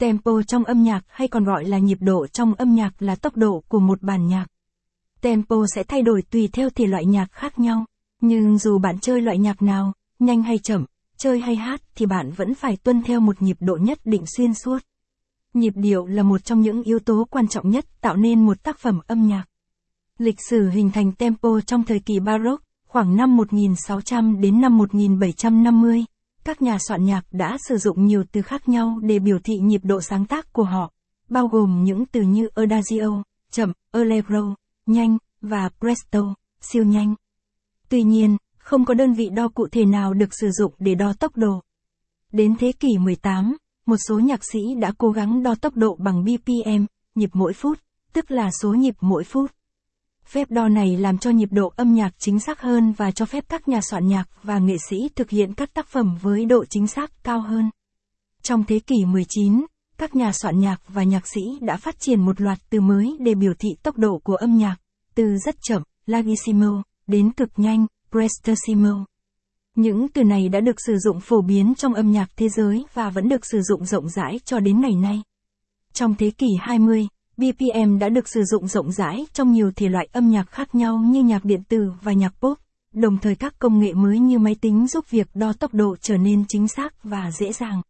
Tempo trong âm nhạc hay còn gọi là nhịp độ trong âm nhạc là tốc độ của một bản nhạc. Tempo sẽ thay đổi tùy theo thể loại nhạc khác nhau, nhưng dù bạn chơi loại nhạc nào, nhanh hay chậm, chơi hay hát thì bạn vẫn phải tuân theo một nhịp độ nhất định xuyên suốt. Nhịp điệu là một trong những yếu tố quan trọng nhất tạo nên một tác phẩm âm nhạc. Lịch sử hình thành tempo trong thời kỳ Baroque, khoảng năm 1600 đến năm 1750, các nhà soạn nhạc đã sử dụng nhiều từ khác nhau để biểu thị nhịp độ sáng tác của họ, bao gồm những từ như adagio, chậm, allegro, nhanh, và presto, siêu nhanh. Tuy nhiên, không có đơn vị đo cụ thể nào được sử dụng để đo tốc độ. Đến thế kỷ 18, một số nhạc sĩ đã cố gắng đo tốc độ bằng BPM, nhịp mỗi phút, tức là số nhịp mỗi phút. Phép đo này làm cho nhịp độ âm nhạc chính xác hơn và cho phép các nhà soạn nhạc và nghệ sĩ thực hiện các tác phẩm với độ chính xác cao hơn. Trong thế kỷ 19, các nhà soạn nhạc và nhạc sĩ đã phát triển một loạt từ mới để biểu thị tốc độ của âm nhạc, từ rất chậm, lagissimo, đến cực nhanh, prestissimo. Những từ này đã được sử dụng phổ biến trong âm nhạc thế giới và vẫn được sử dụng rộng rãi cho đến ngày nay. Trong thế kỷ 20, BPM đã được sử dụng rộng rãi trong nhiều thể loại âm nhạc khác nhau như nhạc điện tử và nhạc pop, đồng thời các công nghệ mới như máy tính giúp việc đo tốc độ trở nên chính xác và dễ dàng.